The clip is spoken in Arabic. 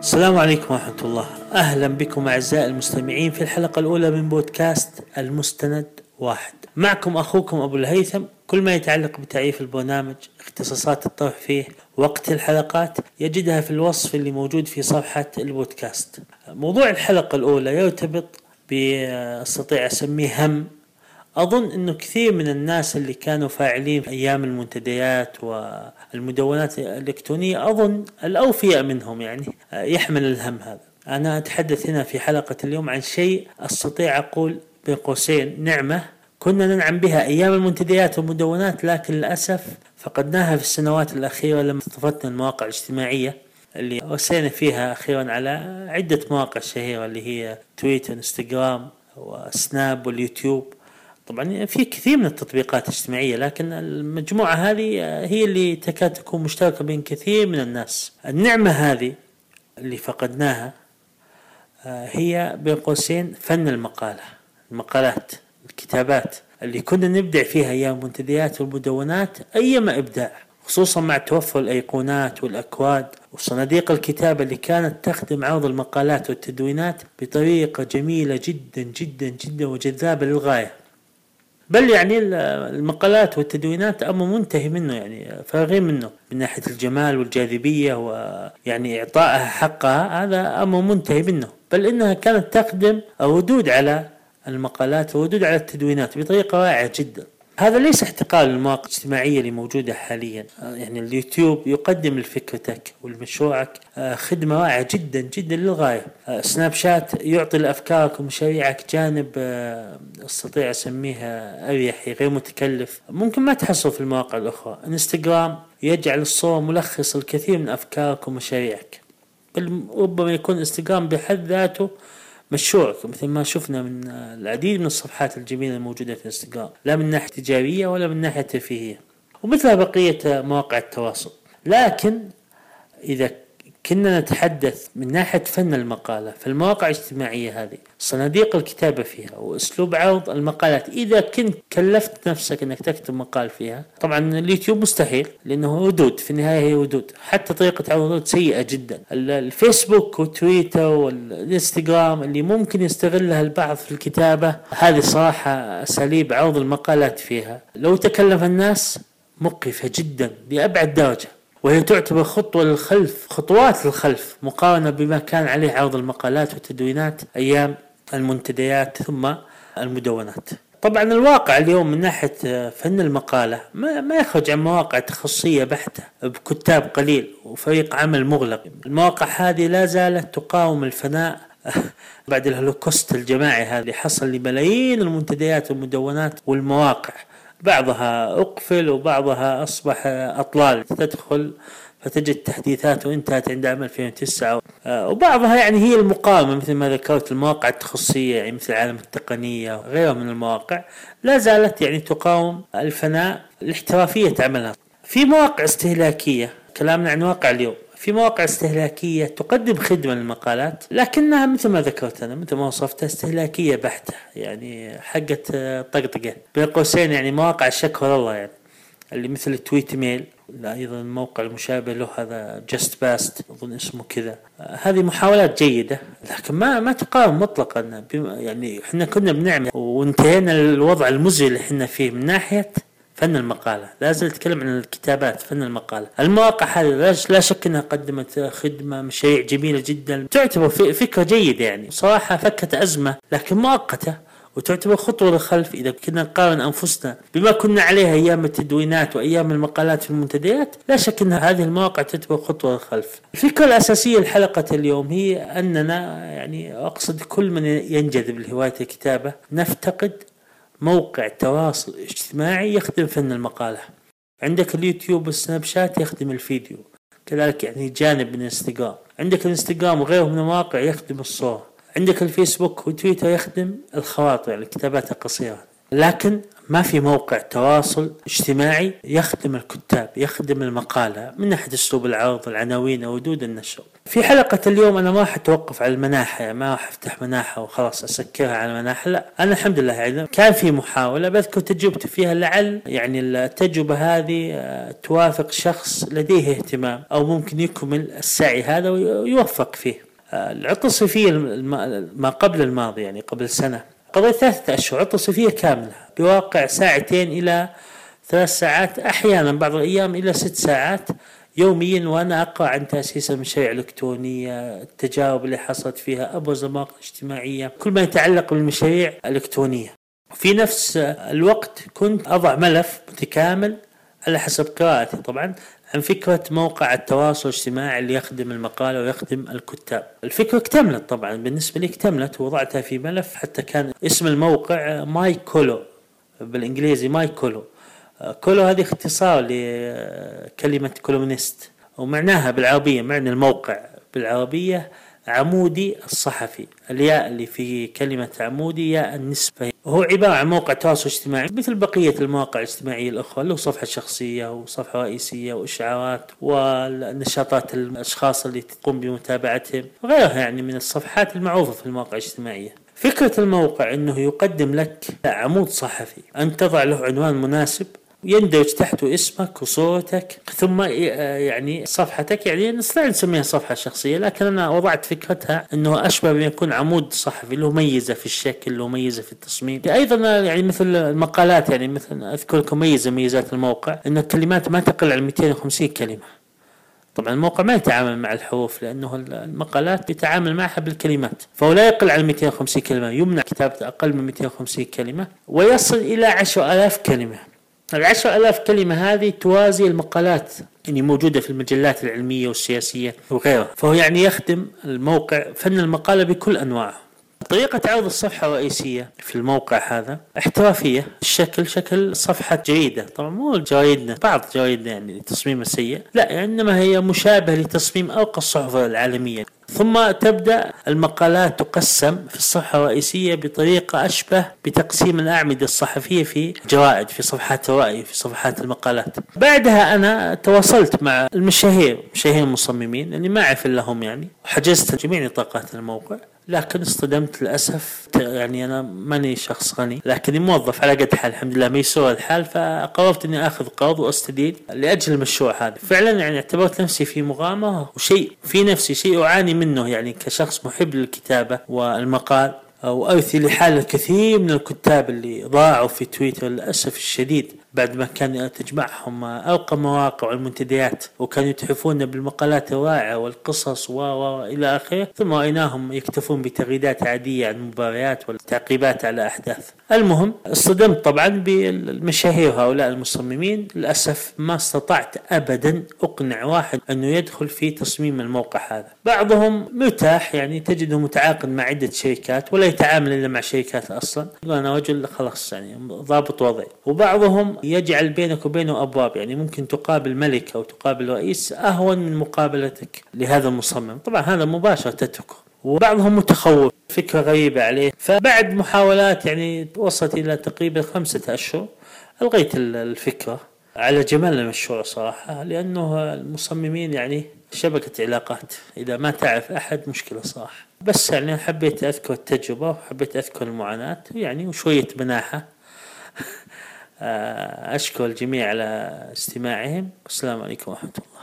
السلام عليكم ورحمة الله. أهلا بكم أعزائي المستمعين في الحلقة الأولى من بودكاست المستند واحد. معكم أخوكم أبو الهيثم. كل ما يتعلق بتعريف البرنامج اختصاصات الطرح فيه وقت الحلقات يجدها في الوصف اللي موجود في صفحة البودكاست. موضوع الحلقة الأولى يرتبط بأستطيع أسميه هم أظن أنه كثير من الناس اللي كانوا فاعلين في أيام المنتديات والمدونات الإلكترونية أظن الأوفياء منهم يعني يحمل الهم هذا. أنا أتحدث هنا في حلقة اليوم عن شيء أستطيع أقول بين قوسين نعمة كنا ننعم بها أيام المنتديات والمدونات لكن للأسف فقدناها في السنوات الأخيرة لما اصطفتنا المواقع الاجتماعية اللي وسينا فيها أخيرا على عدة مواقع شهيرة اللي هي تويتر إنستغرام وسناب واليوتيوب. طبعا في كثير من التطبيقات الاجتماعية لكن المجموعة هذه هي اللي تكاد تكون مشتركة بين كثير من الناس. النعمة هذه اللي فقدناها هي بين قوسين فن المقالة المقالات الكتابات اللي كنا نبدع فيها أيام المنتديات والمدونات ايما إبداع خصوصا مع توفر الأيقونات والأكواد وصناديق الكتابة اللي كانت تخدم عرض المقالات والتدوينات بطريقة جميلة جدا جدا جدا وجذابة للغاية. بل يعني المقالات والتدوينات أمر منتهي منه يعني فارغين منه من ناحية الجمال والجاذبية ويعني إعطائها حقها هذا أمر منتهي منه. بل إنها كانت تخدم الردود على المقالات والردود على التدوينات بطريقة رائعه جدا. هذا ليس احتقال المواقع الاجتماعية اللي موجودة حاليا. يعني اليوتيوب يقدم لفكرتك ولمشروعك خدمة رائعة جدا جدا للغاية. سناب شات يعطي لأفكارك ومشاريعك جانب أستطيع أسميها أريحي غير متكلف. ممكن ما تحصل في المواقع الأخرى. إنستغرام يجعل الصور ملخص الكثير من أفكارك ومشاريعك. بل ربما يكون إنستغرام بحد ذاته مشروع مثل ما شفنا من العديد من الصفحات الجميلة الموجودة في انستغرام لا من ناحية تجارية ولا من ناحية ترفيهية ومثل بقية مواقع التواصل. لكن إذا كنا نتحدث من ناحية فن المقالة فالمواقع الاجتماعية هذه صناديق الكتابة فيها وأسلوب عرض المقالات. إذا كنت كلفت نفسك أنك تكتب مقال فيها طبعا اليوتيوب مستحيل لأنه ردود في النهاية هي ردود حتى طريقة عرض سيئة جدا. الفيسبوك وتويتر والإنستغرام اللي ممكن يستغلها البعض في الكتابة هذه صراحة أساليب عرض المقالات فيها. لو تكلف الناس مقفة جدا لأبعد درجة. وهي تعتبر خطوة للخلف خطوات للخلف مقارنة بما كان عليه عرض المقالات والتدوينات أيام المنتديات ثم المدونات. طبعا الواقع اليوم من ناحية فن المقالة ما, ما يخرج عن مواقع تخصصية بحتة بكتاب قليل وفريق عمل مغلق. المواقع هذه لا زالت تقاوم الفناء بعد الهولوكوست الجماعي هذا اللي حصل لملايين المنتديات والمدونات والمواقع. بعضها أقفل وبعضها أصبح أطلال. تدخل فتجد تحديثات وانتهت عند عام 2009 وبعضها يعني هي المقاومة مثل ما ذكرت المواقع التخصصية يعني مثل عالم التقنية وغيرها من المواقع. لا زالت يعني تقاوم الفناء لاحترافية عملها. في مواقع استهلاكية كلامنا عن واقع اليوم. في مواقع استهلاكية تقدم خدمة للمقالات لكنها مثل ما ذكرت أنا مثل ما وصفتها استهلاكية بحتة يعني حقت طقطقة. بين قوسين يعني مواقع شكر الله يعني. اللي مثل تويت ميل أيضا الموقع المشابه له هذا JustPaste أظن اسمه كذا. هذه محاولات جيدة لكن ما ما تقاوم مطلقا. يعني إحنا كنا بنعمل وانتهينا للوضع المزري اللي إحنا فيه من ناحية فن المقالة. لا زلت أتكلم عن الكتابات فن المقالة. المواقع هذه لا شك أنها قدمت خدمة مشاريع جميلة جدا. تعتبر فكرة جيدة يعني. صراحة فكت أزمة لكن مؤقتة وتعتبر خطوة للخلف. إذا كنا نقارن أنفسنا بما كنا عليه أيام التدوينات وأيام المقالات في المنتديات لا شك أن هذه المواقع تعتبر خطوة للخلف. الفكرة الأساسية لحلقة اليوم هي أننا يعني أقصد كل من ينجذب لهواية الكتابة نفتقد موقع تواصل اجتماعي يخدم فن المقالة. عندك اليوتيوب والسناب شات يخدم الفيديو كذلك يعني جانب من الانستغرام. عندك الانستغرام وغيره من المواقع يخدم الصور. عندك الفيسبوك وتويتر يخدم الخواطر الكتابات القصيرة. لكن ما في موقع تواصل اجتماعي يخدم الكتاب يخدم المقالة من ناحية أسلوب العرض العناوين ودود النشر. في حلقة اليوم أنا ما حتوقف على المناحة ما حفتح مناحة وخلاص أسكرها على المناحة لا. أنا الحمد لله يعني كان في محاولة بذكر تجربتي فيها لعل يعني التجربة هذه آه، توافق شخص لديه اهتمام أو ممكن يكمل السعي هذا ويوفق فيه. آه، العطلة الصيفية ما قبل الماضي يعني قبل سنة. قضيت ثلاثة أشهر عطلة صيفية كاملة بواقع ساعتين إلى ثلاث ساعات أحيانا بعض الأيام إلى ست ساعات يوميا وأنا أقرأ عن تأسيس المشاريع الإلكترونية التجارب اللي حصلت فيها أبرز المواقع الاجتماعية كل ما يتعلق بالمشاريع الإلكترونية. في نفس الوقت كنت أضع ملف متكامل على حسب قراءتي طبعا عن فكرة موقع التواصل الاجتماعي اللي يخدم المقالة ويخدم الكتاب. الفكرة اكتملت طبعا. بالنسبة لي اكتملت ووضعتها في ملف حتى كان اسم الموقع My Colu بالإنجليزي My Colu. Colu هذه اختصار لكلمة columnist ومعناها بالعربية معنى الموقع. بالعربية عمودي الصحفي. الياء اللي في كلمة عمودي ياء النسبة. هو عبارة عن موقع تواصل اجتماعي مثل بقية المواقع الاجتماعية الأخرى له صفحة شخصية وصفحة رئيسية وإشعارات والنشاطات الأشخاص اللي تقوم بمتابعتهم. وغيرها يعني من الصفحات المعروفة في المواقع الاجتماعية. فكرة الموقع أنه يقدم لك عمود صحفي. أن تضع له عنوان مناسب يندرج تحته اسمك وصورتك ثم يعني صفحتك. يعني نستطيع نسميها صفحة شخصية لكن أنا وضعت فكرتها أنه أشبه بما يكون عمود صحفي له ميزة في الشكل له ميزة في التصميم. أيضا يعني مثل المقالات يعني مثل أذكر لكم ميزة ميزات الموقع أن الكلمات ما تقل عن 250 كلمة. طبعا الموقع ما يتعامل مع الحروف لأنه المقالات يتعامل معها بالكلمات. فهو لا يقل عن 250 كلمة يمنع كتابة أقل من 250 كلمة ويصل إلى 10000 كلمة. العشر ألاف كلمة هذه توازي المقالات يعني موجودة في المجلات العلمية والسياسية وغيرها. فهو يعني يخدم الموقع فن المقالة بكل أنواعه. طريقة عرض الصفحة الرئيسية في الموقع هذا احترافية الشكل شكل صفحة جريدة طبعا مو جرايدنا بعض جرايدنا يعني التصميم السيء لا إنما هي مشابهة لتصميم أرقى الصحف العالمية. ثم تبدأ المقالات تقسم في الصفحة الرئيسية بطريقة أشبه بتقسيم الأعمدة الصحفية في جرائد في صفحات الرأي في صفحات المقالات. بعدها أنا تواصلت مع المشاهير مشاهير المصممين اللي ما أعرف لهم يعني وحجزت جميع نطاقات الموقع. لكن اصطدمت للأسف يعني أنا ماني شخص غني. لكني موظف على قد حال الحمد لله ميسور الحال فقررت إني آخذ قرض وأستدين لأجل المشروع هذا. فعلا يعني اعتبرت نفسي في مغامرة وشيء في نفسي شيء أعاني منه يعني كشخص محب للكتابة والمقال وأرثي لحال الكثير من الكتاب اللي ضاعوا في تويتر للأسف الشديد. بعد ما كان تجمعهم أرقى مواقع والمنتديات وكانوا يتحفون بالمقالات الرائعة والقصص و إلى آخره ثم رأيناهم يكتفون بتغريدات عادية عن المباريات والتعقيبات على أحداث. المهم اصطدمت طبعا بالمشاهير هؤلاء المصممين للأسف ما استطعت أبدا أقنع واحد أنه يدخل في تصميم الموقع هذا. بعضهم مرتاح يعني تجده متعاقد مع عدة شركات ولا يتعامل إلا مع شركات أصلا. أنا رجل خلاص يعني ضابط وضعي. وبعضهم يجعل بينك وبينه أبواب يعني ممكن تقابل ملك أو تقابل رئيس أهون من مقابلتك لهذا المصمم. طبعا هذا مباشرة تتركه وبعضهم متخوف فكرة غريبة عليه. فبعد محاولات يعني وصلت إلى تقريبا خمسة أشهر ألغيت الفكرة على جمال المشروع صراحة لأنه المصممين يعني شبكة علاقات. إذا ما تعرف أحد مشكلة صراحة. بس يعني حبيت أذكر التجربة وحبيت أذكر المعاناة يعني وشوية مناحة. أشكر الجميع على استماعهم. والسلام عليكم ورحمة الله.